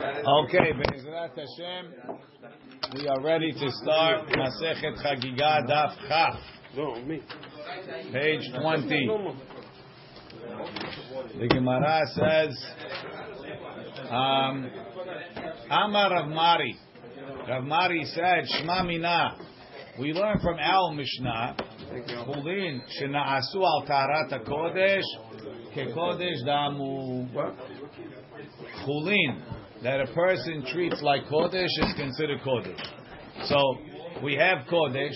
Okay, Be'ezrat Hashem, we are ready to start Masechet Chagiga Daf Chaf. Page 20. The Gemara says, um, Amar Rav Mari. Rav Mari said, Shma Mina. We learn from our Mishnah, Chulin Shena'asu al Taharat HaKodesh, Kekodesh Damu. Chulin that a person treats like Kodesh is considered Kodesh. So we have Kodesh,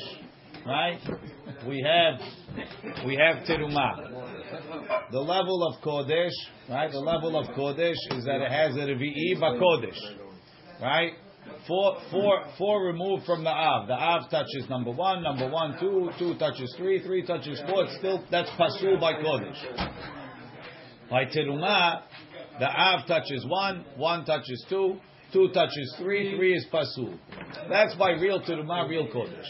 right? We have we have Terumah. The level of Kodesh, right? The level of Kodesh is that it has a Revi'i Kodesh, right? Four, four, four removed from the Av. The Av touches number one, number one, two, two touches three, three touches four. It's still that's pasul by Kodesh. By Terumah, the Av touches one, one touches two, two touches three, three is Pasul. That's by real Terumah, real Kodesh.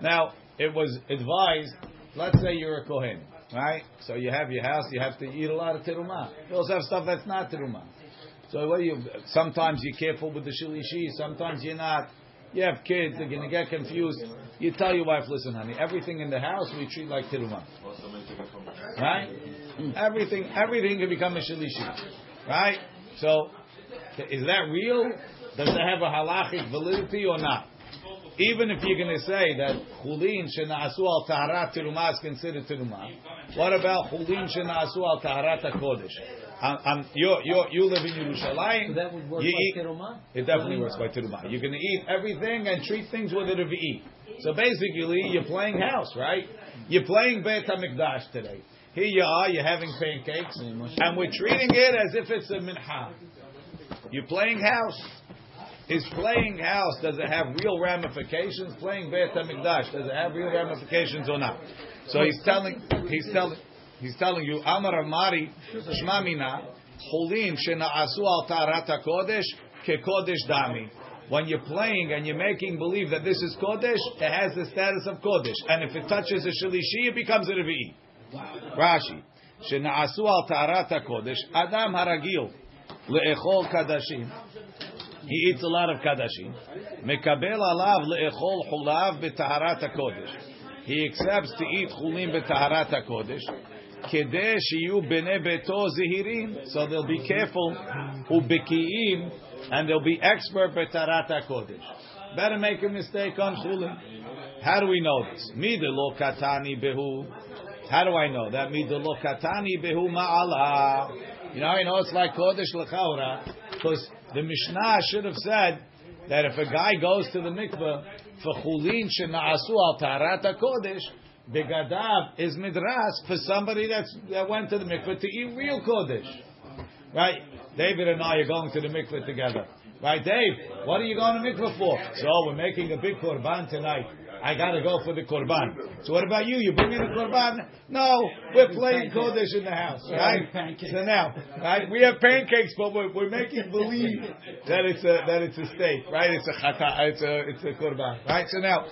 Now, it was advised, let's say you're a Kohen, right? So you have your house, you have to eat a lot of Terumah. You also have stuff that's not Terumah. So what you, sometimes you're careful with the Shilishi, sometimes you're not. You have kids, they're going to get confused. You tell your wife, listen, honey, everything in the house we treat like Terumah. Right? Everything, everything can become a Shilishi. Right? So, is that real? Does it have a halachic validity or not? Even if you're going to say that chulin shenaasu al taharat terumah is considered terumah, what about chulin shenaasu al taharat kodesh? Um, you you you live in Yerushalayim. So that would work you by eat, terumah? It definitely works by terumah. You're going to eat everything and treat things with a revi'i. So basically, you're playing house, right? You're playing Beit Hamikdash today. Here you are, you're having pancakes, and we're treating it as if it's a minha. You're playing house. Is playing house, does it have real ramifications? Playing Beit HaMikdash, does it have real ramifications or not? So he's telling, he's telling, he's telling you, Amar Amari, Shma Mina, Chulin Shena'asu al Tarat HaKodesh, Kekodesh Dami. When you're playing and you're making believe that this is Kodesh, it has the status of Kodesh. And if it touches a Shalishi, it becomes a Revi'i. Rashi, שנעשו על טהרת הקודש, אדם הרגיל לאכול קדשים, he eats a lot of קדשים, מקבל עליו לאכול חולב בטהרת הקודש. He accepts to eat חולים בטהרת הקודש, כדי שיהיו בני ביתו זהירים, so they'll be careful, ובקיאים, and they'll be expert בטהרת הקודש. Better make a mistake on חולים. How do we know this? מי דלא קטני בהו how do I know that? Midolo katani behu ma'ala. You know, I know it's like kodesh lechaura because the Mishnah should have said that if a guy goes to the mikveh for chulin shenaasu al tarata kodesh, begadav is midras for somebody that's, that went to the mikveh to eat real kodesh. Right? David and I are going to the mikveh together. Right, Dave? What are you going to mikveh for? So we're making a big korban tonight. I gotta go for the korban. So what about you? You bring in the korban? No, we're playing kodesh in the house, right? So now, right? We have pancakes, but we're, we're making believe that it's a that it's a steak, right? It's a chata, it's a it's a korban, right? So now,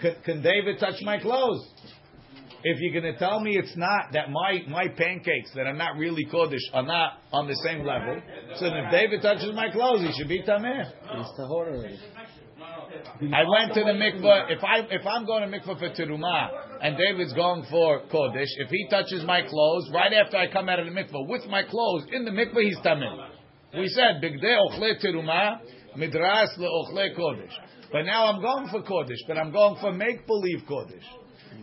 can, can David touch my clothes? If you're going to tell me it's not that my my pancakes that are not really kodesh are not on the same level, so then if David touches my clothes, he should be tameh. It's tahor already. I went to the mikveh. If I if I'm going to mikveh for terumah and David's going for kodesh, if he touches my clothes right after I come out of the mikveh with my clothes in the mikveh, he's tamim. We said bigdei ochle terumah midras leochle kodesh. But now I'm going for kodesh, but I'm going for make believe kodesh.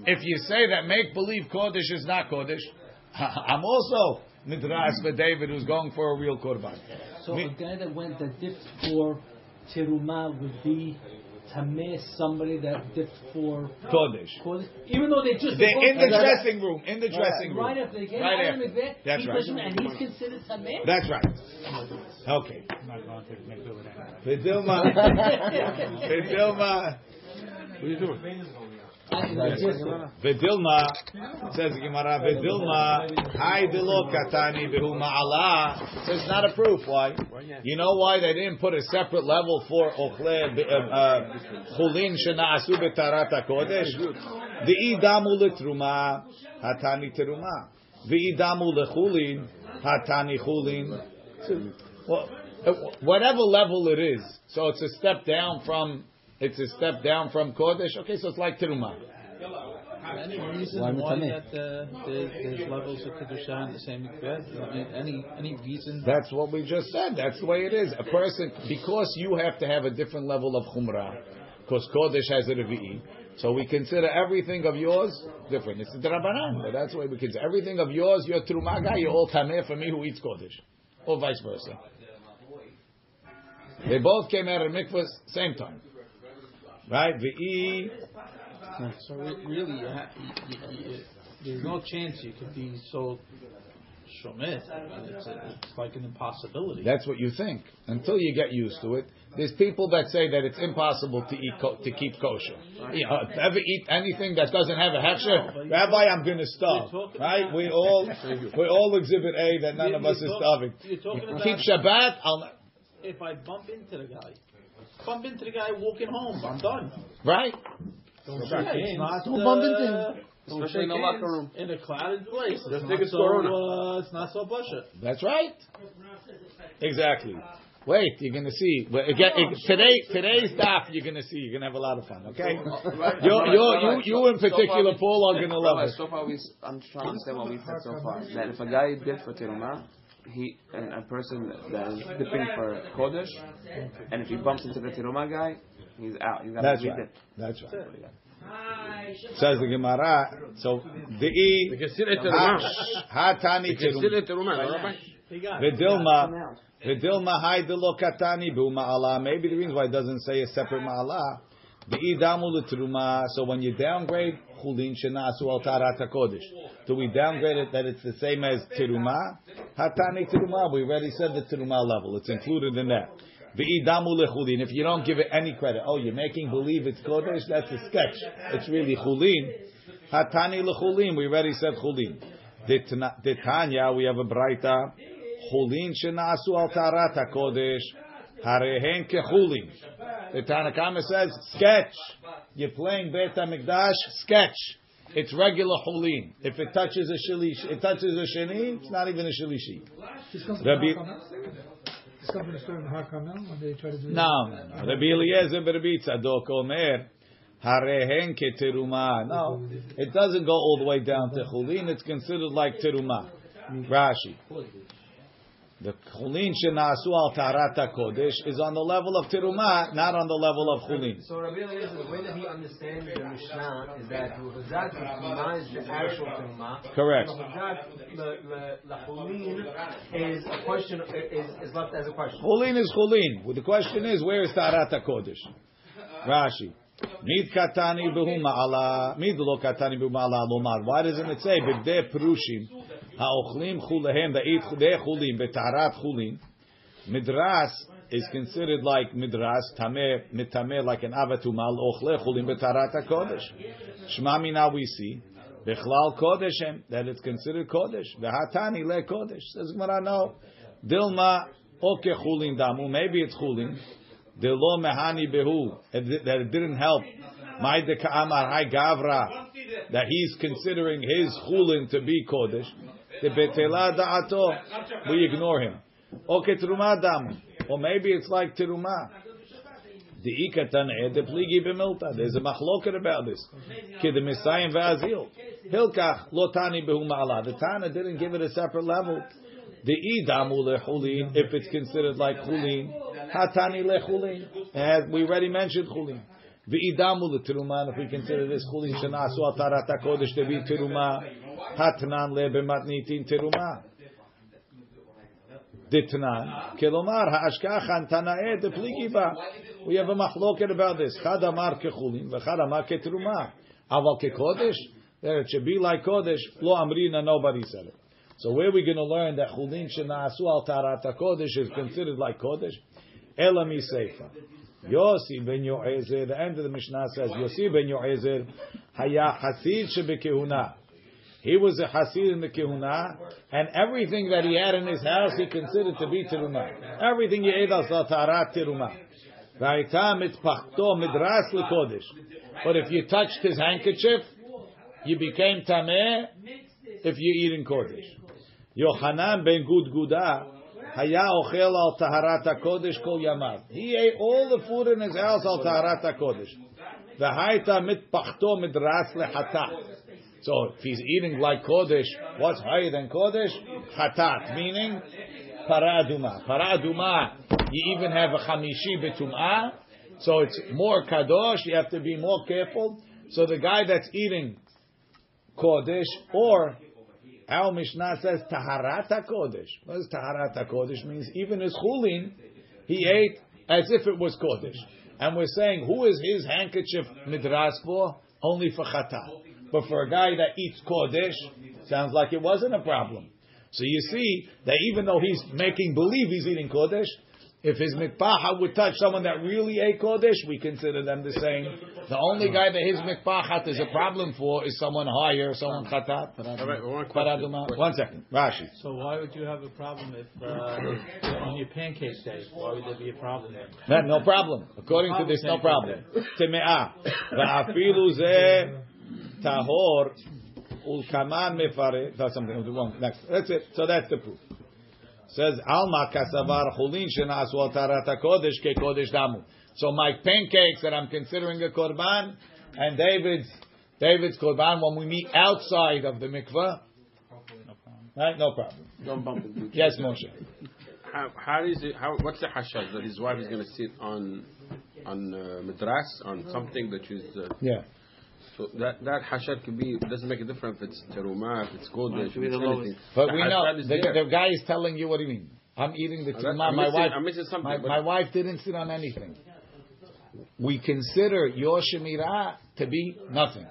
If you say that make believe kodesh is not kodesh, I'm also midras for David who's going for a real korban. So Me- a guy that went that dipped for terumah would be tameh somebody that dipped for Kodesh. kodesh, even though they just They're in the dressing room. In the dressing room. right after they get Right out of after. the vet, That's right. him and he's considered tameh. That's right. Okay. Vidilma. Vidilma. What are you doing? Vidilma says Gemara. Vidilma. Hi dilo katani behu ma'ala. It's not a proof. Why? You know why they didn't put a separate level for ochle chulin shenaasu betarat hakodesh? V'idamu letruma hatani teruma. V'idamu lechulin hatani chulin. Uh, Whatever level it is, so it's a step down from it's a step down from kodesh. Okay, so it's like teruma. Any reason Why why, that uh, there, there's levels of kedusha in the same mikveh? Any any reason? That's what we just said. That's the way it is. A person because you have to have a different level of chumrah, because kodesh has a revi'i. So we consider everything of yours different. It's the drabanan, but that's why we consider everything of yours. You're teruma guy. You're all tameh for me who eats kodesh, or vice versa. They both came out of mikvahs same time, right? Ve'i. So really, you ha- you, you, there's no chance you could be so shomit. It's, it's like an impossibility. That's what you think until you get used to it. There's people that say that it's impossible to eat ko- to keep kosher. You know, to ever eat anything that doesn't have a hechsher, Rabbi, I'm going to starve. Right? We all we all exhibit A that none of us is starving. Keep Shabbat. I'll if I bump into the guy, bump into the guy walking home, I'm done. right. Yeah, it's not, Don't bump into uh, him. Especially in the locker room. in a crowded place. It's Just not think it's so, Corona. Uh, it's not so blusher. That's right. Exactly. Wait, you're going to see. Well, again, today today's daf, you're going to see. You're going to have a lot of fun. Okay. You you you you in particular, Paul, are going to love it. so far we, I'm trying to understand what we said so far. That if a guy dipped for teruma, he and a person that is dipping for kodesh, and if he bumps into the teruma guy, he's out. He's got That's to right. redip. That's right. Says the Gemara. So the e consider it ha hatani Consider terum it Rabbi. He got it. v'dilma v'dilma hay delo katani bu ma'ala. Maybe the reason why it doesn't say a separate ma'ala. The e damu l'teruma. So when you downgrade chulin shenasu al tarat hakodesh, do we downgrade it that it's the same as teruma? Hatani teruma. We already said the teruma level. It's included in that. V'idamu lechulin. If you don't give it any credit, oh, you're making believe it's kodesh. That's a sketch. It's really chulin. Hatani lechulin. We already said chulin. Ditanya. We have a braita. Chulin shenasu al tarat hakodesh. Harehen kechulin. The Tanakama says sketch. You're playing Beit Hamikdash. Sketch. It's regular chulin. If it touches a shilish, it touches a sheni. It's not even a shilishi. Rabbi- Har Carmel? This comes from the story of Har Carmel when they try to do No, no, no. Rabbi Eliezer Rabbi Tzadok Omer, Harehen keteruma. No, it doesn't go all the way down to chulin. It's considered like teruma. Rashi. The chulin shenasu al tarata kodesh is on the level of teruma, not on the level of chulin. So Rabbi Eliezer, the way that he understands the Mishnah is that Huzadat Tumah is the actual Tumah. Correct. Lachulin is a question, is, is left as a question. Chulin is chulin. Well, the question is, where is tarata kodesh? Rashi. Mid katani behu ma'ala, mid lo katani behu ma'ala lomar. Why doesn't it say, b'deh perushim, ha'ochlim chulehem, that eat deh chulin, b'tarat chulin. Midras is considered like midras, tameh, mitameh, like an avatumal, ochle chulin b'tarat kodesh. Shma mina we see, bechlal kodeshem, that it's considered kodesh. V'hatani le kodesh. Says Gemara, no. Oke chulin damu, maybe it's chulin. Delo mehani behu, that it didn't help. Maide hay gavra, that he's considering his chulin to be kodesh. The betela da'ato, we ignore him. Oke teruma dam, or maybe it's like teruma. There's a machloket about this. Hilkach lotani behu ma'ala. The Tana didn't give it a separate level. The idamu lechulin, if it's considered like chulin, hatani lechulin. As we already mentioned chulin. The idamu leteruma, if we consider this chulin shenasu al tarat hakodesh to be teruma, hatnan lebematnitin teruma. Ditnan, kelomar ha'ashkachan tanae de pligiba. We have a machloket about this. Kechulin, v'chad amar keteruma. Aval kekodesh, that it should be like kodesh. Lo amrina, nobody said it. So where are we going to learn that chulin shenasu al tarat kodesh is considered like kodesh? Elami seifa. Yossi ben Yoezer, the end of the Mishnah says, Yossi ben Yoezer, haya hasid shebekehuna. He was a hasid in the kehuna, and everything that he had in his house he considered to be teruma. Everything he ate was tarat teruma. V'ayta mitpachto midras lekodesh. But if you touched his handkerchief, you became tameh if you're eating kodesh. Yochanan ben Gudguda, Haya ochel al taharat hakodesh kol yamav. He ate all the food in his house al taharat The V'haita mit pachto midras lechatat. So if he's eating like kodesh, what's higher than kodesh? Chatat, meaning paraduma. Paraduma, you even have a chamishi betum'ah, so it's more kadosh. You have to be more careful. So the guy that's eating kodesh or our Mishnah says taharata kodesh. What does taharata kodesh means? Even his chulin, he ate as if it was kodesh. And we're saying, who is his handkerchief midras for? Only for chata. But for a guy that eats kodesh, sounds like it wasn't a problem. So you see that even though he's making believe he's eating kodesh, if his mikpacha would touch someone that really ate kodesh, we consider them the same. The only guy that his mikpachat is a problem for is someone higher, someone chatat. All right, one question. Paraduma. One second, Rashi. So why would you have a problem if uh, on your pancake day? Why would there be a problem there? No, no problem. According to this, no problem. Teme'ah. Va'afilu ze tahor ulkaman mefare. That's something. Wrong. Next. That's it. So that's the proof. Says Alma kasavar chulin shenasu atarat kodesh ke kodesh damu. So my pancakes that I'm considering a korban, and David's David's korban when we meet outside of the mikvah. Right? No problem. Don't bump into Yes, other. Moshe. How, how is it? How, what's the hashash that his wife is going to sit on on uh, madras on something that is uh, Yeah. So that that hashash could be doesn't make a difference if it's teruma, if it's kodesh, if Should be it's anything. But The we know the, the guy is telling you what do you mean. I'm eating the I'm. My missing- wife, I'm missing something, my, my wife didn't sit on anything. We consider your shemirah to be nothing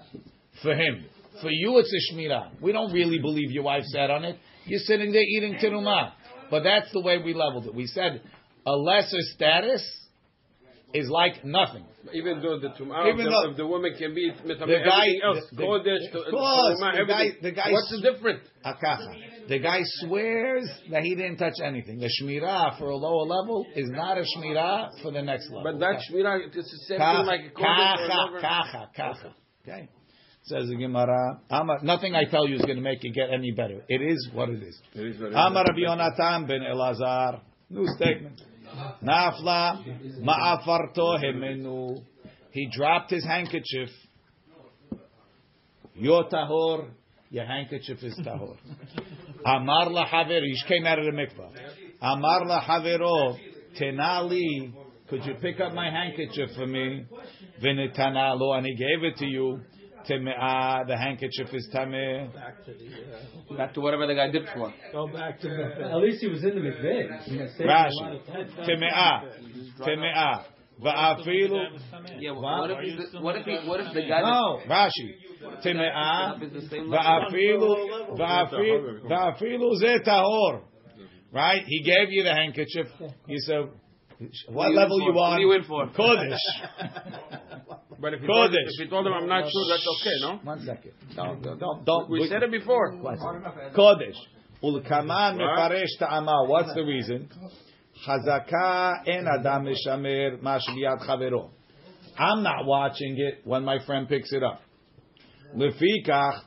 for him. For you, it's a shemirah. We don't really believe your wife sat on it. You're sitting there eating tirumah. But that's the way we leveled it. We said a lesser status is like nothing. Even though the tumah Even though- of the woman can be The guy- else, the- kodesh, of course, the guy- the guy What's the difference? Akacha. The guy swears that he didn't touch anything. The shmirah for a lower level is not a shmirah for the next level. But that shmirah, it's the same Kacha, thing like a kodesh kacha, kacha, kacha. Okay. Says the Gemara. Amar, nothing I tell you is going to make it get any better. It is what it is. It is what it is. Amar Rabbi Yonatan ben Elazar. New statement. Nafla ma'afarto hemenu. He dropped his handkerchief. Your tahor, your handkerchief is tahor. Amar la haver, he came out of the mikvah. Amar la havero, tenali, could you pick up my handkerchief for me? V'netanalo, and he gave it to you. Teme'ah, the handkerchief is tameh. Back to the uh, Back to whatever the guy dipped for. go back to the At least he was in the mikveh. He saved a Rashi. lot of time. Teme'ah, teme'ah. Va'afilu, Yeah, What? what, if the, what if he, what if the guy no, Rashi. Teme'ah, is the same level? Va'afilu, va'afilu, va'afilu ze tahor. Right? He gave you the handkerchief. You said, what you level in you for? What on? are you in for? Kodesh. But if he, told, Kodesh. if he told him I'm not sure, that's okay, no? One second. Don't, don't, don't. don't We said it before. Kodesh. Ulkaman mefaresh ta'ama. What's the reason? Chazaka en adam mishamer mashviyat chavero. I'm not watching it when my friend picks it up. Lefikach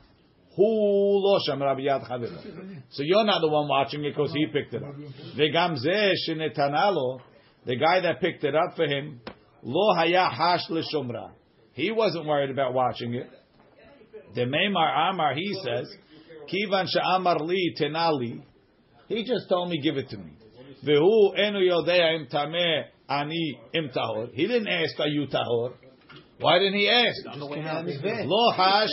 hu lo shamer biyad chavero. So you're not the one watching it because he picked it up. Vegam zeh shenetanalo, the guy that picked it up for him, lo haya hash l'shomra. He wasn't worried about watching it. The Meimar Amar, he says, Kivan Sha'amar li tenali. He just told me, give it to me. Vehu enu yodea im tameh ani im tahor. He didn't ask, are you tahor? Why didn't he ask? Lo hash.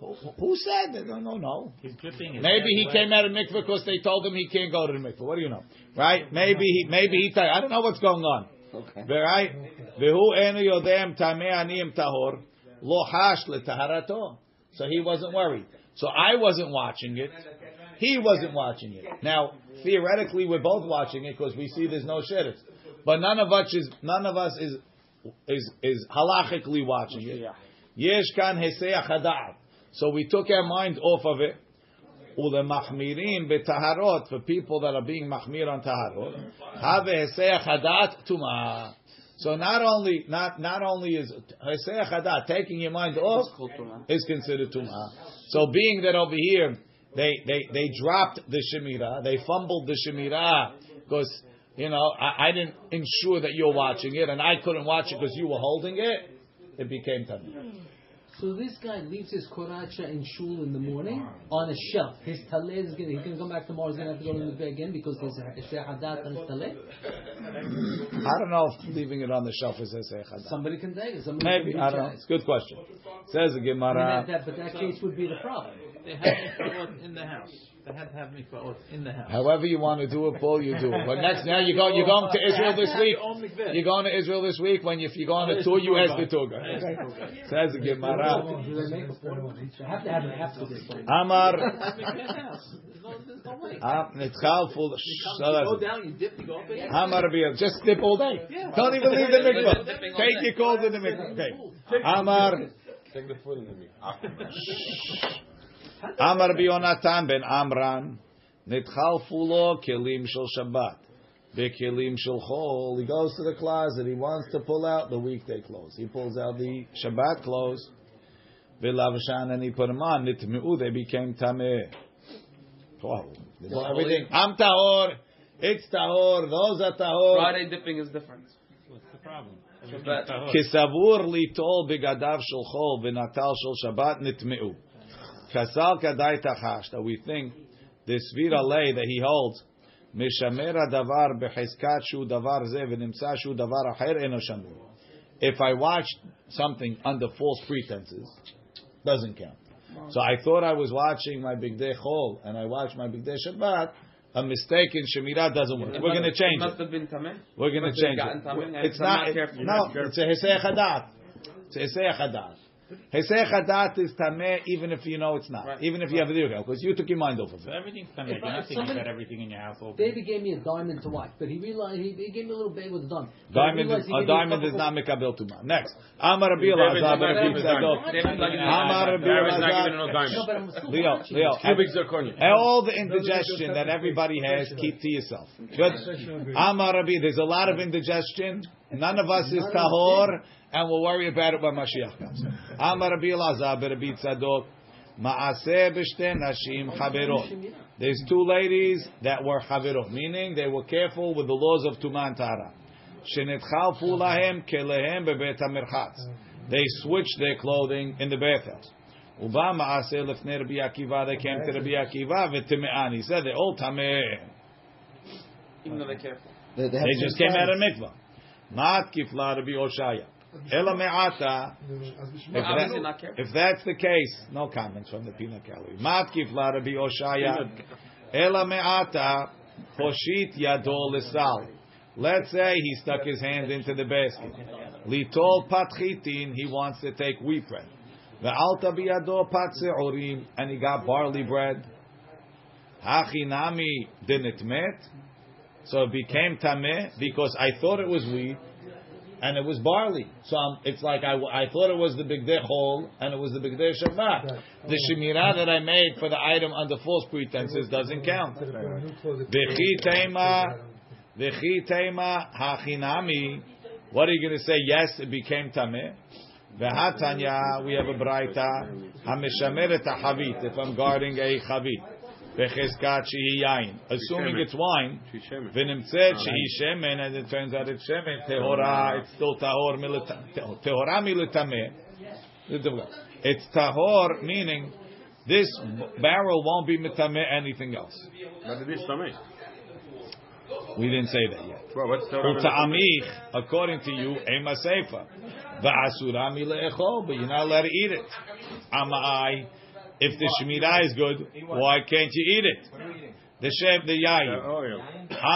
Who- Who said that? No, no, no. he's dripping. Maybe he head came out of mikveh because they told him he can't go to the mikveh. What do you know? Right? Maybe he, maybe he, thought- I don't know what's going on. Okay. Enu yodem tameh anim tahor lo hash letaharato. So he wasn't worried. So I wasn't watching it. He wasn't watching it. Now, theoretically, we're both watching it because we see there's no shidduch. But none of us is none of us is is is halachically watching it. Yesh kan heseach. So we took our mind off of it. Ulemachmirim betaharot for people that are being machmir on taharot. Have heseach hadat tuma. So not only not not only is heseach hadat taking your mind off is considered tuma. So being that over here they they they dropped the shemira, they fumbled the shemira because you know I, I didn't ensure that you're watching it, and I couldn't watch it because you were holding it. It became tameh. So this guy leaves his koracha in shul in the morning on a shelf. His taleh is gonna he's gonna come back tomorrow. He's gonna have to go to the mikveh again because there's a heseh hadat on his taleh. I don't know if leaving it on the shelf is a seichad. Somebody can take it. Somebody Maybe can I don't know. It's a good question. Says the I mean, Gemara. that, that, but that case would be the problem. They had mikvahot in the house. They had to have mikvahot in the house. However you want to do it, Paul, you do it. But next now you go, you're going to Israel this week. You're going to Israel this week. When you, if you go on a tour, you ask the tour guide. Says the Gemara. Do they make a formal? They have to have it after Amar. There's no, there's no way. Ah, Nitzchal full. Go down, you dip, you go up. Amar just dip all day. Don't even leave the mikvah. Take your calls in the mikvah. Okay. Amar. Take the foot in the meat. Amar Bionatan ben Amram, Nitchal Fulo Kelim Shel Shabbat, Bekelim Shel Chol. He goes to the closet. He wants to pull out the weekday clothes. He pulls out the Shabbat clothes. Vilavshan and he put them on. Nitmeu, they became Tameh. Wow. Everything. I'm Tahor. It's Tahor. Those are Tahor. Friday dipping is different. What's the problem? כסבור ליטול בגדיו של חול ונטל של shabbat נטמעו. Kasal kadai tachash. That we think the svira lay that he holds mishamer davar beheskat davar ze v'nimsa shu davar acher enoshanu. If I watched something under false pretenses, doesn't count. So I thought I was watching my big day chol, and I watched my big day Shabbat. A mistake in Shemira doesn't work. We're going to change it. Must have been. We're going to change it. It's not. It, no, it's a hesei. It's a hesei. Hesei chadat is tameh even if you know it's not, Right. even if you have a video because you took your mind off of So it. everything's coming. If You're I- not thinking about everything in your household. David gave me a diamond to watch, but he realized he, he gave me a little bag with a diamond. Diamond, is, a diamond is not mekabel tuma. Next, Amar Rabbi David's Elazar ben giving Rabbi. Tzadok. David's not giving Amar Rabbi David's not giving no Elazar. No, diamond. but I'm still Leo. Leo, Cubic zirconia. all the indigestion that everybody has, keep to yourself. Good. Amar Rabbi, there's a lot of indigestion. None of us is tahor, and we'll worry about it when Mashiach comes. Amar Rabbi Elazar ben Rabbi Tzadok. Maaseh b'shte nashim chaberot. There's two ladies that were chaverot, meaning they were careful with the laws of Tuman Tara. Shenetchalfu lahem kelehem bebet hamerchatz. They switched their clothing in the bathhouse. Uba maaseh lefnei Rabbi Akiva. They came to Rabbi Akiva v'time'an. He said they're all tameh. Even though they're careful. They just came out of mikvah. Mat kifla Rabbi Oshaya. Ela me'ata. If, that- if that's the case, no comments from the peanut gallery. Mat kifla Rabbi Oshaya. Ela me'ata poshit yado lisal. Let's say he stuck his hand into the basket. Litol patchitin, he wants to take wheat bread. Ve'alta biyado pat se'orim, and he got barley bread. Hachinami didn't met. So it became tameh because I thought it was wheat and it was barley. So um, it's like I, I thought it was the big day chol and it was the big day Shabbat. The shemirah that I made for the item under false pretenses doesn't count. V'chi tema, v'chi tema hachinami. What are you going to say? Yes, it became tameh. V'hatanya, we have a braita. Hameshameret havit. If I'm guarding a chavit. Assuming it's wine, v'nimtzet shehi shemen, and it turns out it's shemen, tehora, it's still tahor militameh. It's tahor, meaning this barrel won't be mitameh anything else. We didn't say that yet. Well, what's according to you, ema seifa. But you're not allowed to eat it. Amai if the shemirah is good, why can't you eat it? The shem, the yayin.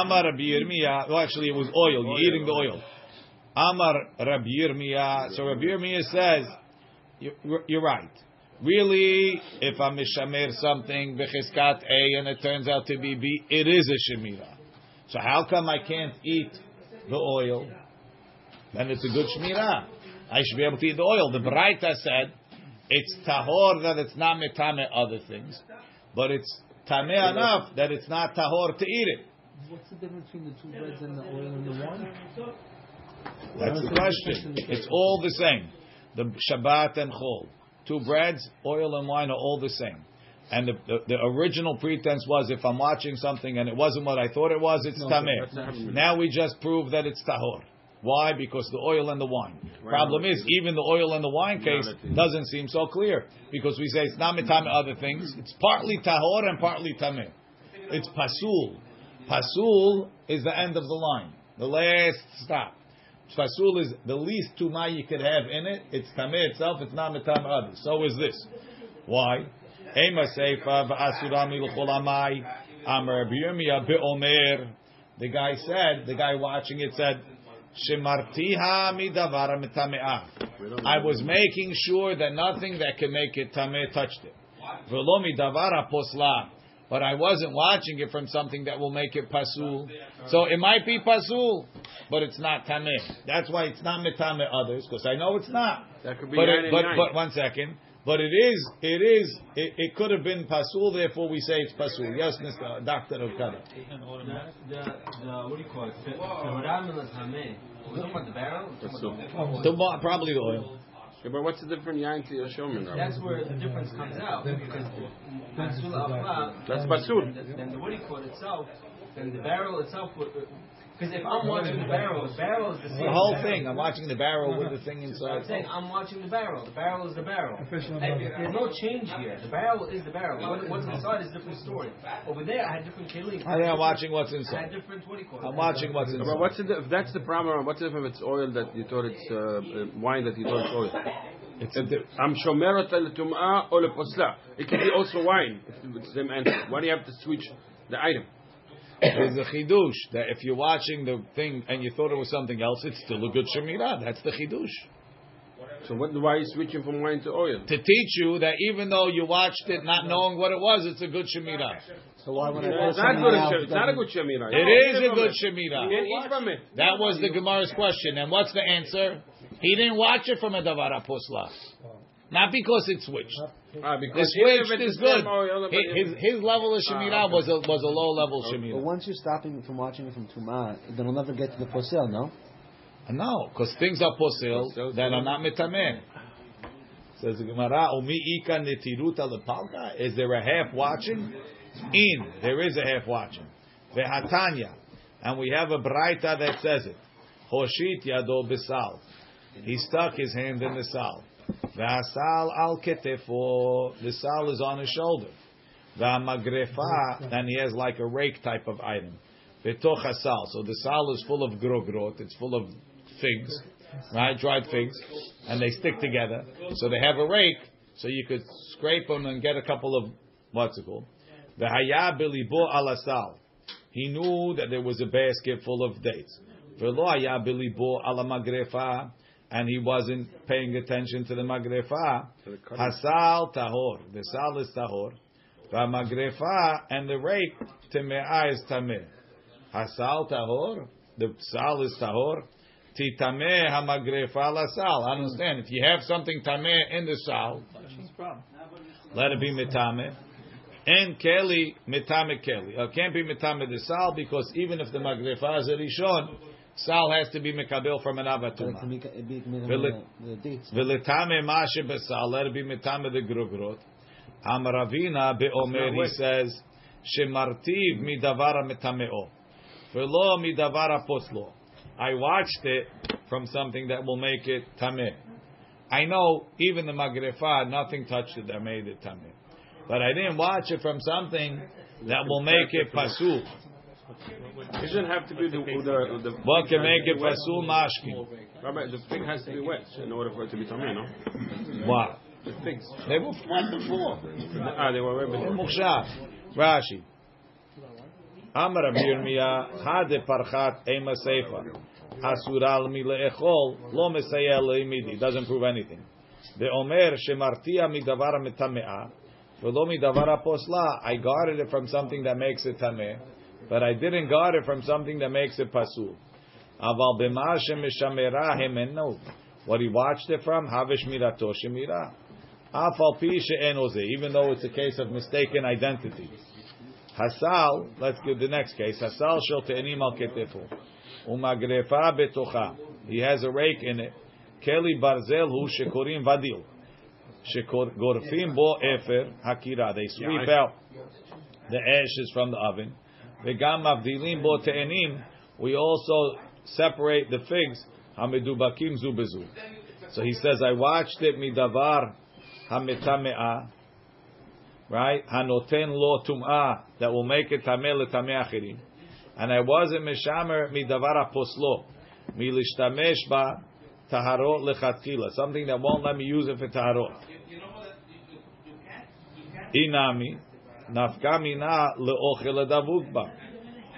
Amar Rabbi Yirmiyah. Well, actually, it was oil. You're eating the oil. Amar Rabbi Yirmiyah. So Rabbi Yirmiyah says, you're, you're right. Really, if I'm mishamer something becheskat A and it turns out to be B, it is a shemira. So how come I can't eat the oil? Then it's a good shemira. I should be able to eat the oil. The Braita said it's tahor that it's not metame other things, but it's tameh enough that it's not tahor to eat it. What's the difference between the two breads and the oil and the wine? That's the question. It's all the same. The Shabbat and Chol. Two breads, oil and wine are all the same. and the, the, the original pretense was if I'm watching something and it wasn't what I thought it was, it's tameh. Now we just prove that it's tahor. Why? Because the oil and the wine. Problem is, even the oil and the wine case doesn't seem so clear because we say it's not mitame other things. It's partly tahor and partly tameh. It's pasul. Pasul is the end of the line, the last stop. Pasul is the least tuma you could have in it. It's tameh itself. It's not mitame others. So is this. Why? Ema seifa v'asura milchol. Amar Yirmiyah be'omer. The guy said, the guy watching it said, Shemartiha midavara mitame'ah. I was making sure that nothing that can make it tameh touched it. V'lo midavara posla. But I wasn't watching it from something that will make it pasul. So it might be pasul, but it's not tameh. That's why it's not mitame others, because I know it's not. That could be But, it, but, but one second. But it is, it is, it, it could have been pasul, therefore we say it's pasul. Yes, Mr. Dr. Okada. The, the, the, what do you call it? The, the ramen is hameh. We're talking about the barrel? About the- The Probably the oil. Yeah, but what's the difference yain to Yoshomin? That's where the difference comes out. Because Pasul Afla, That's Pasul. then, then the what do you call it itself, then the barrel itself would. Because if I'm watching the barrel, the barrel is the same. The whole barrel. thing. I'm watching the barrel with the thing inside. I'm saying I'm watching the barrel. The barrel is the barrel. There's no change here. The barrel is the barrel. What, what's inside is a different story. Over there, I had different kelim. I am watching what's inside. I had different 20 I'm watching what's inside. But what's the, if that's the problem? What's if it's oil that you thought it's uh, uh, wine that you thought it's oil? It's I'm shomerot al-tum'ah or al-posla. It can be also wine. It's the same answer. Why do you have to switch the item? There's a chidush that if you're watching the thing and you thought it was something else, it's still a good shemirah. That's the chidush. So what, why are you switching from wine to oil? To teach you that even though you watched it not knowing what it was, it's a good shemirah. So why would I It's not, something good, out? it's not a good shemirah. It You is a good it. shemirah. You can eat from it. That was the Gemara's question. And what's the answer? He didn't watch it from a davar aposla. Not because it switched. Ah, The because even if switch is good. His, his level of shemirah Ah, okay. was a was a low level But shemirah. once you're stopping from watching it from Tuma, then we'll never get to the posel, no? No, because things are posil Posil, that are not mitameh. Says the Gemara, "Umi ika netiruta lepalka." Is there a half watching? In there is a half watching. Vehatanya, and we have a braita that says it. Hoshit yado besal. He stuck his hand in the sal. V'asal al ketefo. The sal is on his shoulder. V'amagrefa, and he has like a rake type of item. Betoch hasal. So the sal is full of grogrot. It's full of figs, right? Dried figs, and they stick together. So they have a rake, so you could scrape them and get a couple of what's it called? The haya bilibo alasal. He knew that there was a basket full of dates. Velo haya bilibo ala magrefa, and he wasn't paying attention to the magrefa. Hasal tahor. The sal is tahor. Magrefa and the rake temeah is tameh. Hasal tahor. The sal is tahor. Titameh hamagrefa la sal. I understand. If you have something tameh in the sal, let it be mitame. And keli mitame keli. It can't be mitame the sal because even if the magrefa is a rishon, sal has to be mekabel from an But to avatuma. make it be made Will the, the dates. V'letame mashe besal. Let it be mitame the grugrot. Amravina beomer. He says shemartiv midavara mitameo. V'lo midavara poslo. I watched it from something that will make it tameh. I know even the magrefa, nothing touched it that made it tameh. But I didn't watch it from something that will make it pasul. It doesn't have to be the the, the What can make it pasul mashkin? Rabbi, the fig has to be wet in order for it to be tameh, no? What? The figs. They were wet before. Ah, they were wet before. Mukshav. Rashi. Amar Rabbi Yirmiyah, Hade parchat ema seifa. Asural mi le'echol, lo mesayeh le'imidi. Doesn't prove anything. The Omer shemartia midavara mitamea, v'lo midavara posla. I guarded it from something that makes it tameh, but I didn't guard it from something that makes it pasul. Aval b'ma shemeshamera hemenu. What he watched it from, havish mirato shemira. Afal pi she'enoze, even though it's a case of mistaken identity. Hasal, let's give the next case. Hasal shel te'enim al ketefu. Umagrefa betocha. He has a rake in it. Keli barzel hu shekorim vadil. Shegorfim bo efer hakira. They sweep out the ashes from the oven. Vegam mavdilim bo te'enim. We also separate the figs. Hamedubakim zu bezu. So he says, I watched it midavar hametame'ah. Right? Hanoten lo tum'ah. That will make it tameh letameh achirim. And I wasn't meshamer midavar aposlo. Milishtamesh ba taharot lechatchila. Something that won't let me use it for taharot. Inami. Nafka mina le'ochel adavuk ba.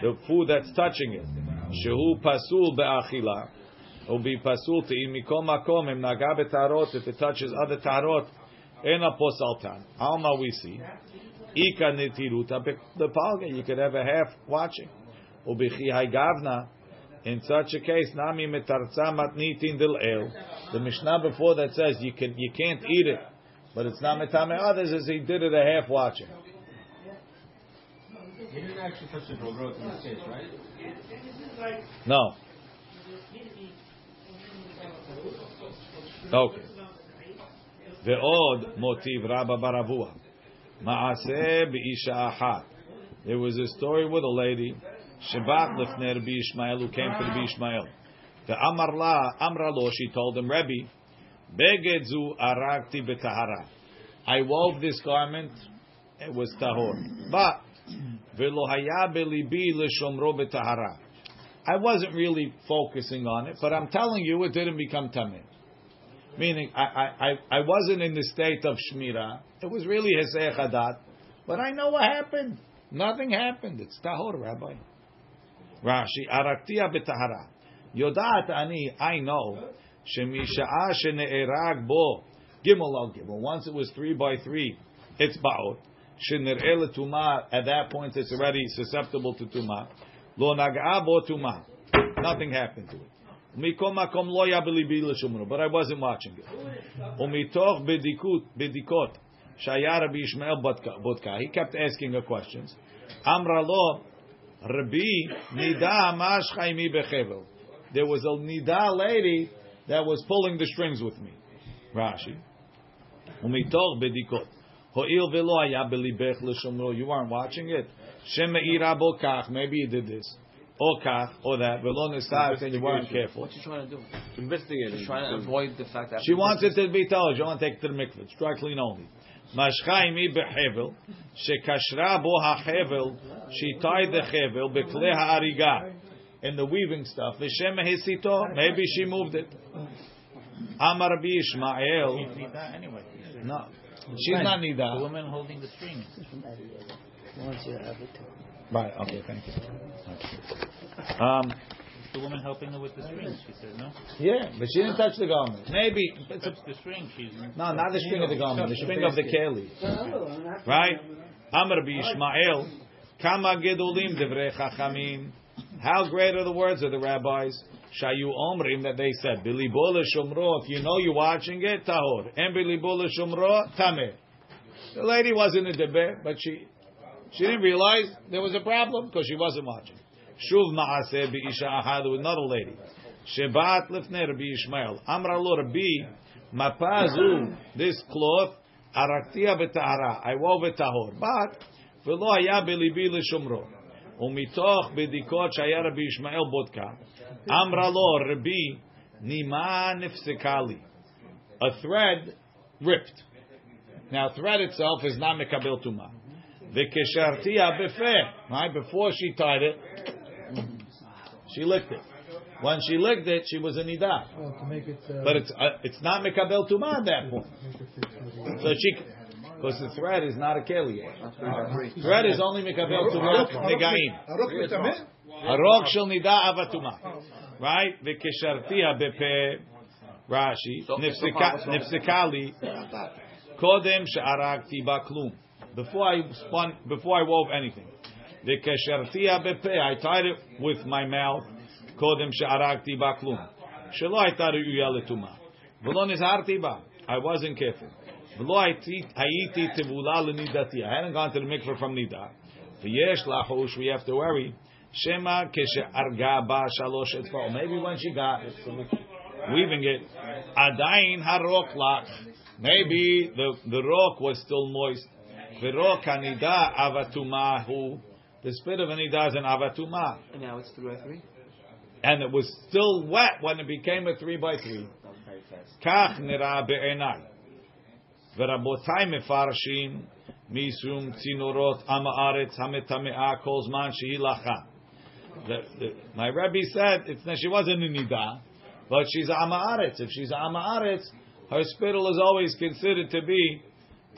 The food that's touching it. Shehu pasul be'achila. Will be pasul to imikom makom im betarot if it touches other tarot. Ena posaltan. Alma we see. Ika netiruta bepalga. You could have a half watching. Ubichi haygavna. In such a case, nami metarza matnitin del el. The Mishnah before that says you can you can't eat it, but it's not metame others. as he did it a half watching. He didn't actually touch the growth in this case, right? No. Okay. ועוד motiv רבא ברבוע. מעשה באישה אחת. There was a story with a lady, שבת לפני רבי ישמעאל, who came to רבי ישמעאל. ואמר לה, אמרה לו, she told him, Rebbe, בגד זו הרגתי בטהרה. I wove this garment, it was tahor. But, I wasn't really focusing on it, but I'm telling you, it didn't become tameh. Meaning, I, I, I, I wasn't in the state of shmira. It was really heseh but I know what happened. Nothing happened. It's tahor, Rabbi. Rashi, araktia betahara. Yodat ani, I know. Shemisha'a shene'erag bo. Gimel al gimel. Once it was three by three, it's ba'ot. Shener'e tuma. At that point, it's already susceptible to tuma. Lo nag'a tuma. Nothing happened to it. But I wasn't watching it. Umitoch bedikot Rabbi Ishmael bodka. He kept asking her questions. Amra lo Rabbi nida chaimi bechevel. There was a nida lady that was pulling the strings with me. Rashi. Umitoch bedikot. Ho'il velo haya belibech l'shumru. You weren't watching it. Shema ira bokach. Maybe you did this. Or kach, or that. Velo nisat, and you weren't careful. What you trying to do? Investigating. Just trying to avoid the fact that She wants it to be told. She wants to take it to the mikveh. It's dry clean only. Mashchaimi behevel, shekashra bo hahevel, she tied the hevel bekle ha'ariga, in the weaving stuff. V'shem hesito, maybe she moved it. Amar Rabbi Ishmael, Nida anyway. no, she's not need that. The woman holding the strings. Once you have it. Right. Okay. Thank you. Um. The woman helping her with the string. she said, no? Yeah, but she didn't touch the garment. Maybe it's a, the string, she's... no, not the string of the garment, the string of the keli. Right? Amr Ishmael, Kama Gedolim Devrei Chachamim. How great are the words of the rabbis? Shayu Omrim that they said, Bilibo Shomro. If you know you're watching it, Tahor. And Bilibo Shomro, Tameh. The lady wasn't in the bed, but she she didn't realize there was a problem because she wasn't watching. Shuv Maaseh Be'isha Ahad with another lady. Shebat Lifnei Rabbi Ishmael. Amra lo Rabbi, Mapazu, this cloth, Araktia Betahara. I wove it tahor. But, Velo haya belibi l'shomro. Umitoch bedikot shaya Rabbi Ishmael bodka. Amra lo Rabbi, Nima nifsekali. A thread ripped. Now, thread itself is not mekabel tuma. V'keshartia befeh. Right? Before she tied it, she licked it. When she licked it, she was a nidah. Make it. Uh, But it's uh, it's not mekabel tuma at that point. make it fix it. So she, because the thread is not a keli. Thread is only mekabel tuma negaim. Arok shel nida avatuma. Right? V'keshartia bepe. Rashi. So- Nifsika- so- Nifsikali. Kodem she'arakti baklum. Before I spun, before I wove anything. V'keshartia bepe. I tied it with my mouth. Kodem she'arakti baklum. Shelo הייתה ראויה לטומאה. ולא נזהרתי בה. I wasn't careful. I hadn't gone to the mikvah from nida. We have to worry. Maybe when she got weaving it, adain harok lach. Maybe the the rock was still moist. Avatumahu. The spit of anida is an avatuma. And now it's three by three. And it was still wet when it became a three by three. Kach nira be'enai. ורבותיי מפרשים משום צינורות עם הארץ המטמאה כל זמן שהיא לחה. The- the- My Rebbe said it's, she wasn't a nida, but she's a amaretz. If she's a amaretz, her spittle is always considered to be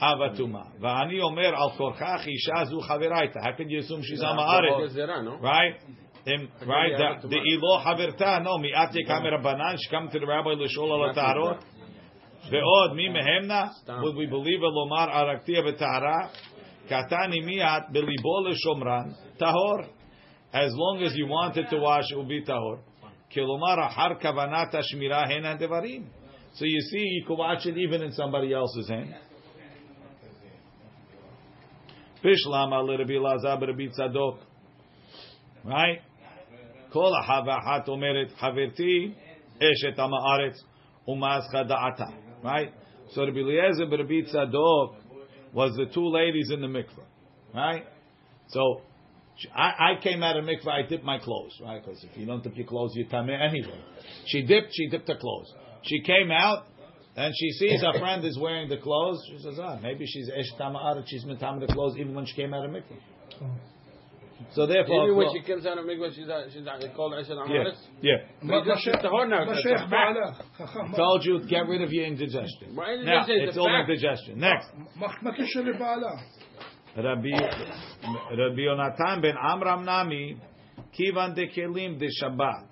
avatuma. ואני אומר על כורכך אישה זו חברייתא. How can you assume she's a amaretz? Gezerah, no? Right? Im, right? yeah, The, the ilo haverta, no, mi'at yekam rabbanan, she come to the rabbi l'shol al tarot. Ve'od mi mehemna, Stam. would we believe a lomar araktia b'tara? Katani mi'at belibo l'shomran, tahor. As long as you wanted to wash, it will be tahor. Kilomar ahar kavanat hashmira hena devarim. So you see, you could watch it even in somebody else's hand. Bishlam al Rabbi Lazar Rabbi Tzadok. Right? כל אחווה אחת אומרת, חברתי אשת עם הארץ ומאסך דעתה. Right? So Rabbi Eliezer Rabbi Tzadok was the two ladies in the mikveh. Right? So I, I came out of mikveh, I dipped my clothes. Right? Because if you don't dip your clothes, you're tameh anyway. She dipped, she dipped her clothes. She came out, and she sees her friend is wearing the clothes. She says, ah, maybe she's Eshet Ha'aretz, she's mitam the clothes even when she came out of mikveh. So therefore, even when she comes out of mikvah, she's not, she's not called Aisha Amaris. Yeah, yeah. But shift now. Told you, get rid of your indigestion. Right? indigestion now, it's all indigestion. Next. Rabbi Rabbi Yonatan ben Amram Nami kivan de kelim de Shabbat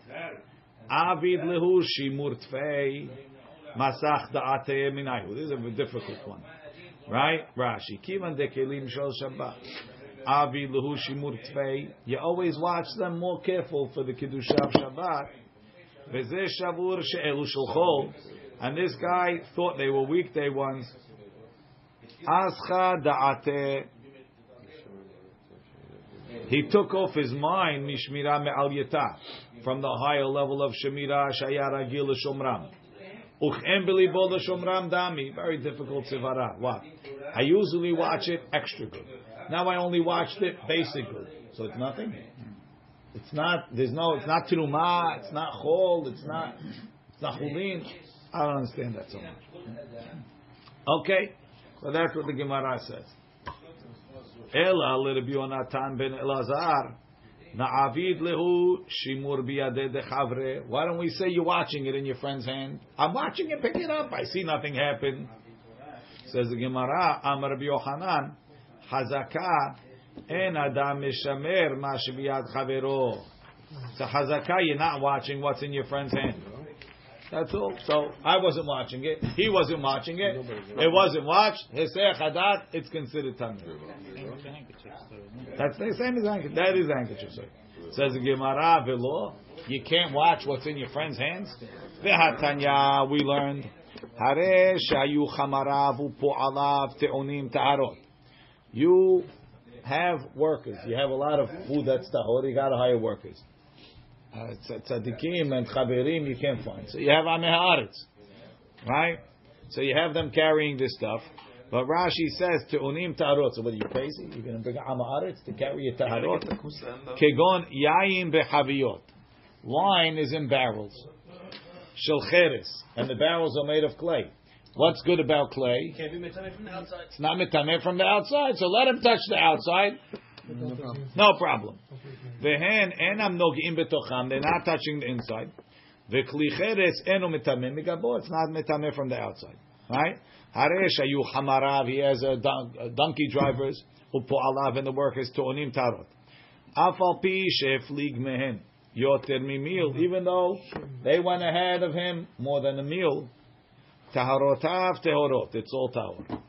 avid lehushi shimur tfei masach da'atei minayu. This is a difficult one, right? Rashi kivan de kelim Shabbat. Avid lehu shimur. You always watch them more careful for the Kiddush of Shabbat. V'zeh shavur she'elu. And this guy thought they were weekday ones. Ascha da'ateh. He took off his mind mishmira me'al yata from the higher level of shemira shaya ragil shomram. Dami. Very difficult sivara. What? I usually watch it extra good. Now I only watched it basically. So it's nothing. It's not. There's no. It's not truma. It's not chol. It's not. It's not chulin. I don't understand that so much. Okay, so that's what the Gemara says. Ela l'Rabbi Yonatan ben Elazar na'avid lehu shimur biyadeh dechavre. Why don't we say you're watching it in your friend's hand? I'm watching it. Pick it up. I see nothing happen. Says the Gemara. Amar Rabbi Yochanan hazaka en adam mishamer ma chavero. So hazaka, you're not watching what's in your friend's hand. That's all. So I wasn't watching it. He wasn't watching it. It wasn't watched. Hesech hadat. It's considered tamir. That's the same as handkerchief. That is handkerchief. Sorry. Says the Gemara velo. You can't watch what's in your friend's hands. V'hatanya we learned. Hare shayu chamarav u'po'alav te'onim ta'arot. You have workers. You have a lot of food that's tahor. You got to hire workers. Uh, tzaddikim and chaverim you can't find. So you have ameh haaretz, right? So you have them carrying this stuff. But Rashi says to unim ta'arot. So what are you crazy? You're going to bring ameh haaretz to carry your ta'arot? Kegon yayin behaviyot. Wine is in barrels. Shel cheres. And the barrels are made of clay. What's good about clay? Can't be mitzvah from the outside. It's not mitameh from the outside, so let him touch the outside. No problem. Vehen enam nogim betocham. They're not touching the inside. V'kli cheres eno mitameh migabo. It's not mitameh from the outside. Right? Haresh ayu hamarav. He has a, don- a donkey drivers. Upo'alav and the workers to'onim tarot. Afal pi sheflig mehen. Yoter mimil. Even though they went ahead of him more than a meal. Taharotav tehorot. It's all tahor.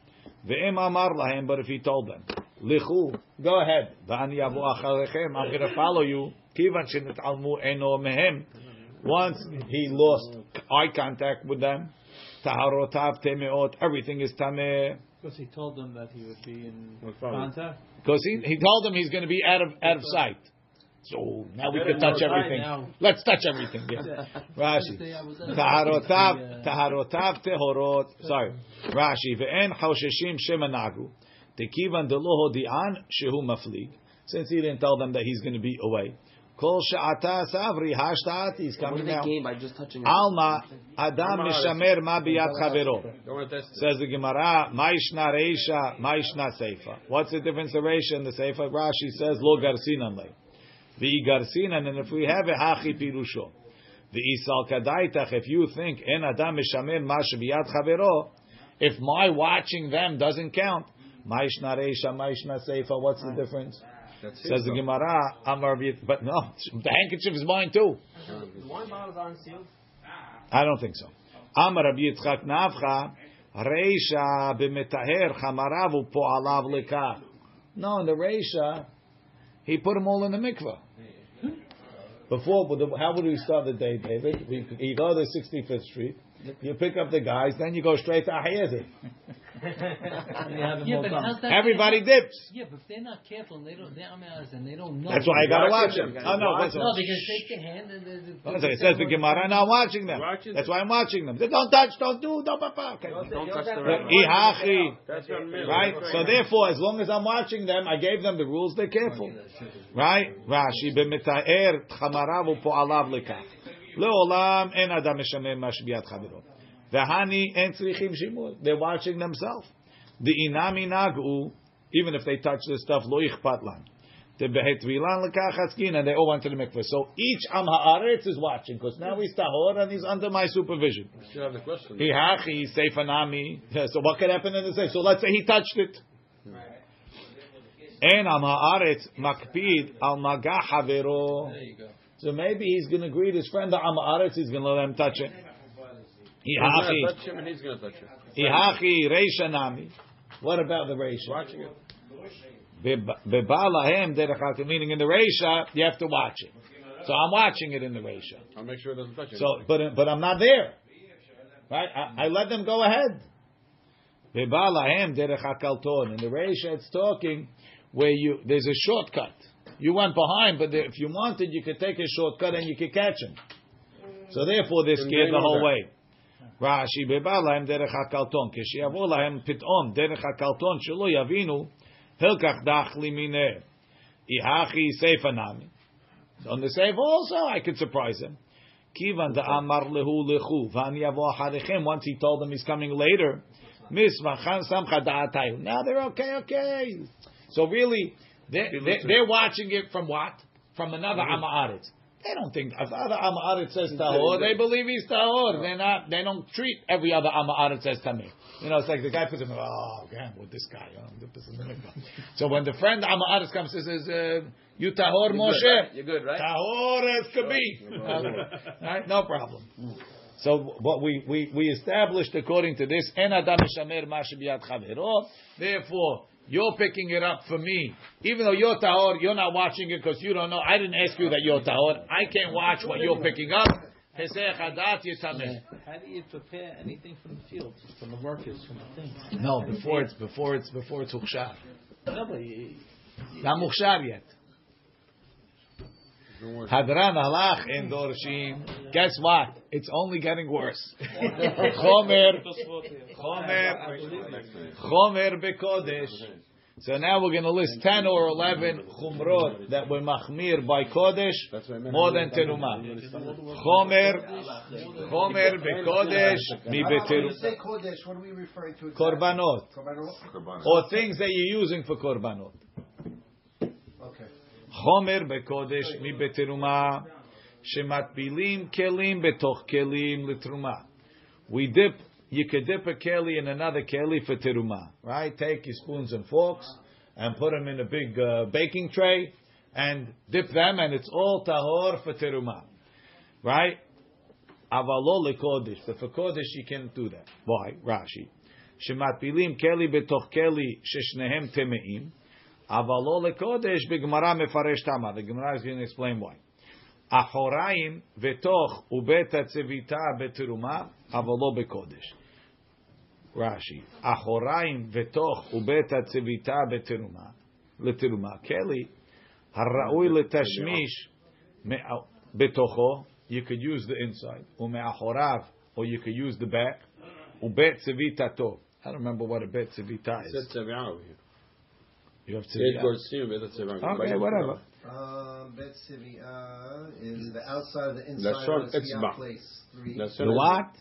Ve'em amar lahem, but if he told them, Lichu, go ahead. V'ani yavu acharechem, I'm going to follow you. Kivan shenet'almu eno mehem. Once he lost eye contact with them, taharotav temeot, everything is tameh. Because he told them that he would be in problem? contact. Because he, he told them he's going to be out of out of sight. So now we can touch everything. Let's touch everything. Yeah. Rashi. Taharotav, taharotav tehorot. Sorry. Rashi. Ve'en chosheshim shemanagu. Tekivan deloho di'an shehu maflig. Since he didn't tell them that he's going to be away. Kol sha'ata savri hashtat. He's coming now. gain by just touching it? Alma adam mishamer ma biyat chavero. Don't want to test it. Says the Gemara, Maishna Reisha, Maishna Seifa. What's the difference of Reisha and the Seifa? Rashi says, Lo Garsinan Le. Vi Garsinan, and if we have a Hachi Pirusho. The Isal Kadaitach, if you think, En Adam Mishamer Mash Biyat Chavero, if my watching them doesn't count, Maishna Reisha, Maishna Seifa, what's the difference? That's. Says the Gemara, Amar but no, the handkerchief is mine too. The wine bottles aren't sealed. I don't think so. Amar Rabbi Yitzchak Navcha, Reisha b'metaher chamarav u'po'alav lekach. No, in the Reisha, he put them all in the mikvah. Hmm. Before, but the- how would we start the day, David? We, you go to 65th Street, you pick up the guys, then you go straight to Ahiyazim. yeah, Everybody mean? dips. Yeah, but if they're not careful and they don't, they're and they don't know. That's why I gotta watch them. Oh, no, watch no, because shh. take the hand and there's. a the, it says the Gemara, and I'm watching them. Watching that's them. why I'm watching them. They don't touch, don't do, don't papa. Okay. Don't, don't touch the Right? So therefore, as long as I'm watching them, I gave them the rules. They're careful. Right? Rashi po'alav. Leolam en adam meshamem mashbiat chavero. V'hani en tzrichim shimur. They're watching themselves. The inami nagu, even if they touch this stuff, lo ichpat lan. The behetvilan lekachatzkin, and they all went to the mikveh. So each am haaretz is watching, because now he's tahor and he's under my supervision. You have the question. So what could happen in the same? So let's say he touched it. Right. And am haaretz makpid al magah. There you go. So maybe he's going to greet his friend the am. He's going to let him touch it. Hihachi, touch him and he's going to touch him. hihachi reisha nami. What about the reisha? Watching it. Beba lahem derech hakim. Meaning in the reisha, you have to watch it. So I'm watching it in the reisha. I'll make sure it doesn't touch him. So, but but I'm not there, right? I, I let them go ahead. Beba lahem derech hakalton. In the reisha, it's talking where you there's a shortcut. You went behind, but if you wanted, you could take a shortcut and you could catch him. So therefore, they're Didn't scared they the know whole that? way. Rashi beba lahem derech hakalton. כשיבוא להם פתאום דרך הקלטון שלא יבינו, הלקח דח לימינר. איהכי סייפה נמי. On the save also, I could surprise him. Kivan da'amar lehu lechu, v'ani yavo acharichem. Once he told them he's coming later, misvachan samcha da'atayu. Now they're okay, okay. So really, they're, they're, they're watching it from what? From another Ama'aretz. They don't think if other Ama'aretz says tahor, they believe he's tahor. They're not. They don't treat every other Ama'aretz as tameh. You know, it's like the guy puts him. Oh, damn, with this guy. Oh, this is the mikvah." so when the friend Ama'aretz comes and says, uh, "You tahor, Moshe," You're good, right? Tahor as could be. right? No problem. So what we, we, we established according to this, En adam shebiyad. Therefore, you're picking it up for me. Even though you're tahor, you're not watching it because you don't know. I didn't ask you that you're tahor. I can't watch what you're picking up. Hesech hadat yitameh. How do you prepare anything from the field, from the workers, from the things? No, before it's before it's before it's ukshar. No, but you, Not mukshar yet. Hadran halach in dorshim. Guess what? It's only getting worse. Chomer, chomer, chomer bekodesh. So now we're going to list ten or eleven chumrot that were machmir by kodesh That's what I meant. more than teruma. Chomer, chomer bekodesh mi When you say Kodesh, what are we referring to? Korbanot Korbanot? or things that you're using for korbanot. Okay. חומר בקודש מבתרומה שמטבילים כלים בתוך כלים לתרומה. We dip, you could dip a keli in another keli for teruma, right? Take your spoons and forks and put them in a big uh, baking tray and dip them and it's all tahor for teruma, right? Avalo lekodesh, but for kodesh you can't do that. Why? Rashi. שמטבילים כלי בתוך כלי ששניהם טמאים Avalo lekodesh b'gemara mefaresh tama. The Gemara is going to explain why. Achoraim v'toch ubet atzevita beteruma avalo bekodesh. Rashi. Achoraim v'toch ubet atzevita beteruma. Leteruma. Kelly. Harraui letashmish betocho. You could use the inside. Umeachorav. Or you could use the back. Ubet tzevita tov. I don't remember what a bet tzevita is. You have בית tzivita? גורסים ובית הצביעה. Okay, whatever. Um, Bet Sivi'ah is the outside of the inside לשון of the Tzvi'ah אצבע. place. Three. לשון The what?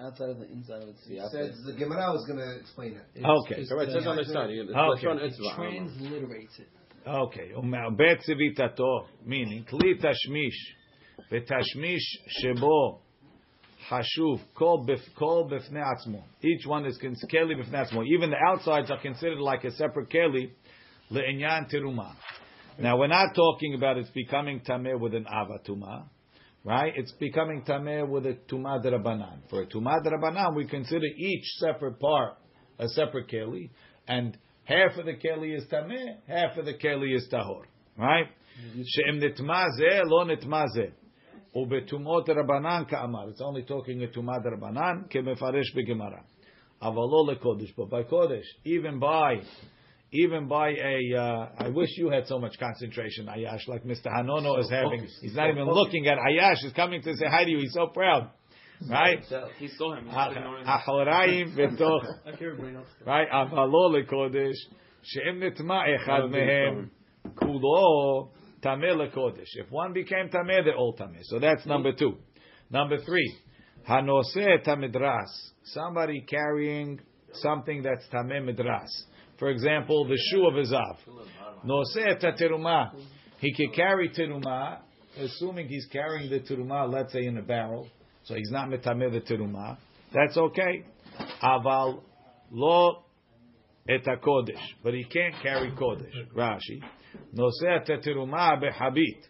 Outside of the inside of the He tzviyah. says the Gemara was going to explain it. Okay. It's, Correct, it says uh, on the side. It's Okay. לשון it אצבע. transliterates it. Okay. ובית צביתתו, meaning, כלי תשמיש, ותשמיש שבו Hashuv, kol b'fnei atzmo. Each one is keli b'fnei atzmo. Even the outsides are considered like a separate keli, le'inyan teruma. Now we're not talking about it's becoming tameh with an avatuma, right? It's becoming tameh with a tumad rabanan. For a tumad rabanan, we consider each separate part a separate keli, and half of the keli is tameh, half of the keli is tahor, right? Mm-hmm. She'im nitmazeh lo nitmazeh. ובתומות רבנן כאמר, it's only talking a תומה דרבנן, כמפרש בגמרא. אבל לא לקודש, but by קודש, even by, even by a, uh, I wish you had so much concentration, Ayash, like Mr. Hanono is having. He's not even looking at Ayash, he's coming to say hi to you, he's so proud. Right? He saw him. He's Ah, just ignoring him. אחוריים בתוך, right? אבל לא לקודש, שאם נטמע אחד מהם, כולו tameh lekodesh. If one became tameh, they're all tameh. So that's number two. Number three, hanoseh tamidras. Somebody carrying something that's tameh midras. For example, the shoe of a zav. Noseh tateruma. He can carry teruma, assuming he's carrying the teruma, let's say in a barrel, so he's not metameh the teruma. That's okay. Aval lo et kodesh, but he can't carry kodesh. Rashi. נושא את התרומה בחבית.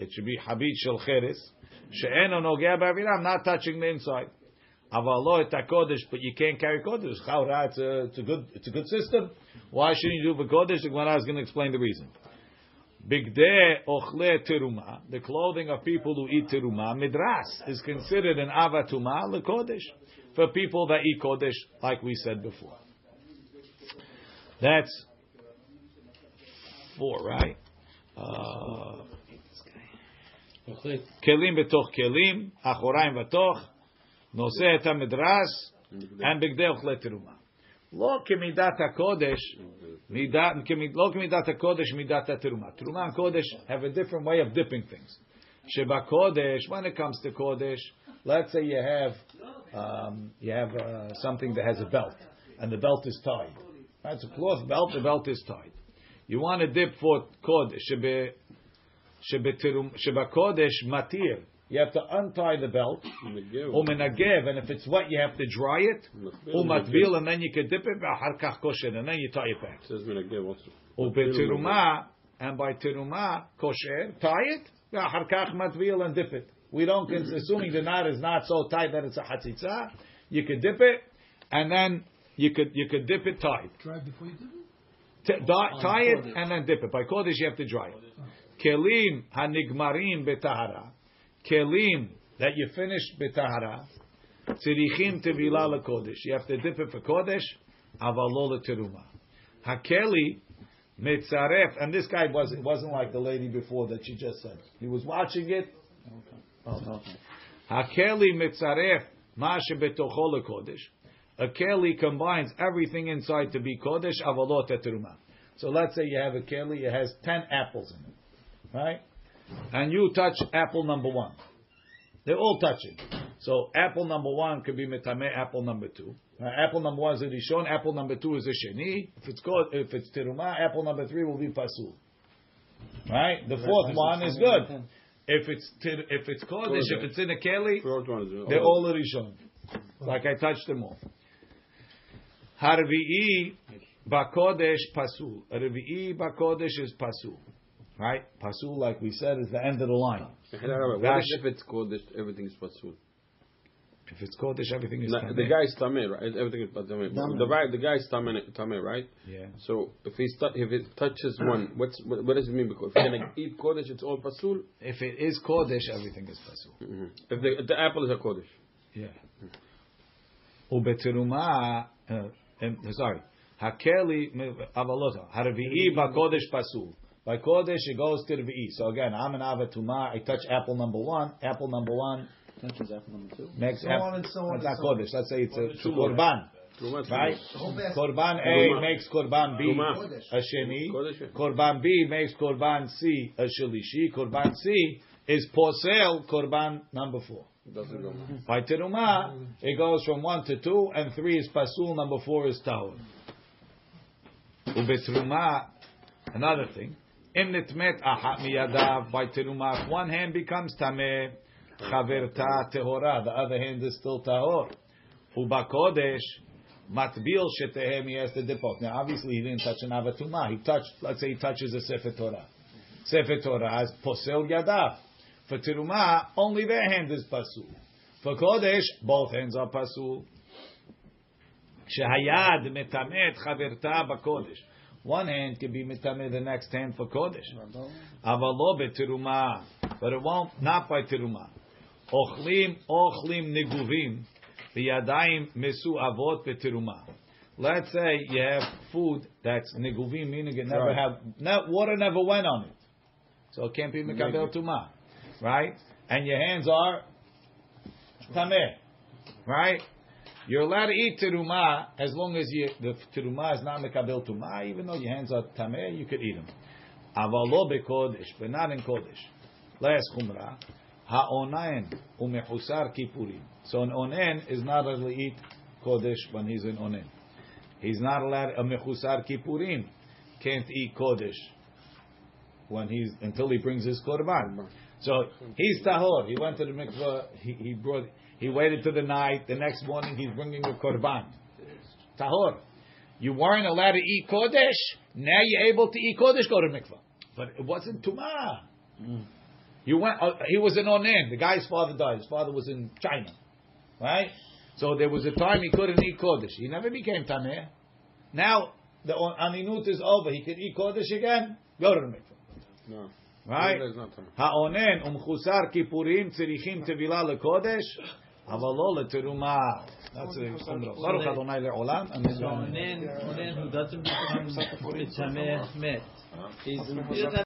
It should be חבית של חרס, שאינו נוגע באווירה, I'm not touching the inside. אבל לא את הקודש, but you can't carry קודש. לכאורה, it's a, it's a good, it's a good system. Why shouldn't you do בקודש? The Gemara is going to explain the reason. בגדי אוכלי תרומה, the clothing of people who eat תרומה, מדרס is considered an avatuma לקודש. For people that eat kodesh, like we said before. That's four, right? Uh, כלים בתוך כלים, אחוריים בתוך, נושא את המדרס, and בגדי אוכלי תרומה. לא כמידת הקודש, מידת, כמי- לא כמידת הקודש, מידת התרומה. תרומה and קודש have a different way of dipping things. שבקודש, when it comes to קודש, let's say you have, um, you have uh, something that has a belt, and the belt is tied. That's a cloth belt, the belt is tied. You want to dip for kodesh shebe kodesh matir. You have to untie the belt. Umenagev, and if it's wet, you have to dry it. Umatvil, and then you can dip it. Harkach kosher, and then you tie it back. Ubetiruma, and by tiruma kosher, tie it. Harkach matvil, and dip it. We don't assuming the knot is not so tight that it's a hatzitza. You could dip it, and then you could you could dip it tight. Dry before you dip it. T- tie it and then dip it. By Kodesh, you have to dry it. Kelim hanigmarim betahara. Kelim that you finished betahara. Tzirichim tevila lekodesh. You have to dip it for Kodesh. Avalo leteruma. Hakeli mitzaref. And this guy wasn't wasn't like the lady before that she just said. He was watching it. Hakeli mitzaref ma shebetocho lekodesh. A keli combines everything inside to be kodesh avalot teruma. So let's say you have a keli, it has ten apples in it, right? And you touch apple number one. They're all touching. So apple number one could be metame apple number two. Uh, apple number one is a rishon. Apple number two is a sheni. If it's called, if it's teruma, apple number three will be pasul. Right? The fourth one is good. If it's tir, if it's kodesh, if it's in a keli, Fourth they're all a rishon. Like I touched them all. Harvi'i bakodesh pasul. Harvi'i bakodesh is pasul. Right? Pasul, like we said, is the end of the line. What if it's kodesh, everything is pasul? If it's kodesh, everything is No, tameh. the guy is tameh, right? Everything is tameh. Tameh. The right, the guy is tameh, tameh, right? Yeah. So if he stu- if it touches one, what's what, what does it mean? Because if you're gonna eat kodesh, it's all pasul. If it is kodesh, everything is pasul. Mhm. If the, the apple is a kodesh, Yeah. Ubeteruma, uh, sorry. Hakeli avalota. Harvi'i bakodesh pasul. By Kodesh, it goes to the V'i. So again, I'm an Avatuma. I touch apple number one. Apple number one Touches apple number two. makes So apple. on and so on It's and not. Kodesh. Let's say it's a, it's a Truma. Korban. Right? The whole basket. Korban A makes Korban B Truma. a Sheni. Korban B makes Korban C a Shalishi. Korban C is Posel Korban number four. By Teruma, it goes from one to two, and three is Pasul, number four is Tahor. Ubetruma, another thing. Im nitmet ahat miyadav by Teruma, one hand becomes Tameh, Chaverta Tehora, the other hand is still Tahor. Ubakodesh, Matbil Shetehem, he has to dip off. Now, obviously, he didn't touch an Avatuma. He touched, let's say he touches a Sefer Torah. Sefer Torah has Posel Yadav. For Teruma, only their hand is Pasul. For Kodesh, both hands are Pasul. Shehayad metamet chaverta bakodesh. One hand can be metamet the next hand for Kodesh. Avalo betiruma. But it won't, not by tiruma. Ochlim, ochlim neguvim. Biyadayim mesu avot betiruma. Let's say you have food that's neguvim, meaning it never Right. have, water never went on it. So it can't be mekabel tuma. Right? And your hands are tameh. Right? You're allowed to eat teruma as long as you, the teruma is not mekabel tuma, even though your hands are tameh, you could eat them. Avalo bekodesh, but not in kodesh. Last chumrah, ha'onain umechusar kippurim. So an onen is not allowed to eat kodesh when he's in onen. He's not allowed a mechusar kippurim can't eat kodesh when he's until he brings his korban. So he's tahor. He went to the mikveh. He, he brought. He waited to the night. The next morning he's bringing a korban. Tahor. You weren't allowed to eat kodesh. Now you're able to eat kodesh. Go to mikveh. But it wasn't tumah. You went. Uh, he was in onen. The guy's father died. His father was in China, right? So there was a time he couldn't eat kodesh. He never became tameh. Now the aninut is over. He can eat kodesh again. Go to the mikveh. No. Right? It's not tameh. העונן ומחוסר כיפורים צריכים טבילה לקודש, אבל לא לתרומה. That's the Chumrah. ברוך אדוני לעולם. אמן So, ואמן. Onen, Onen who doesn't become Mitzameh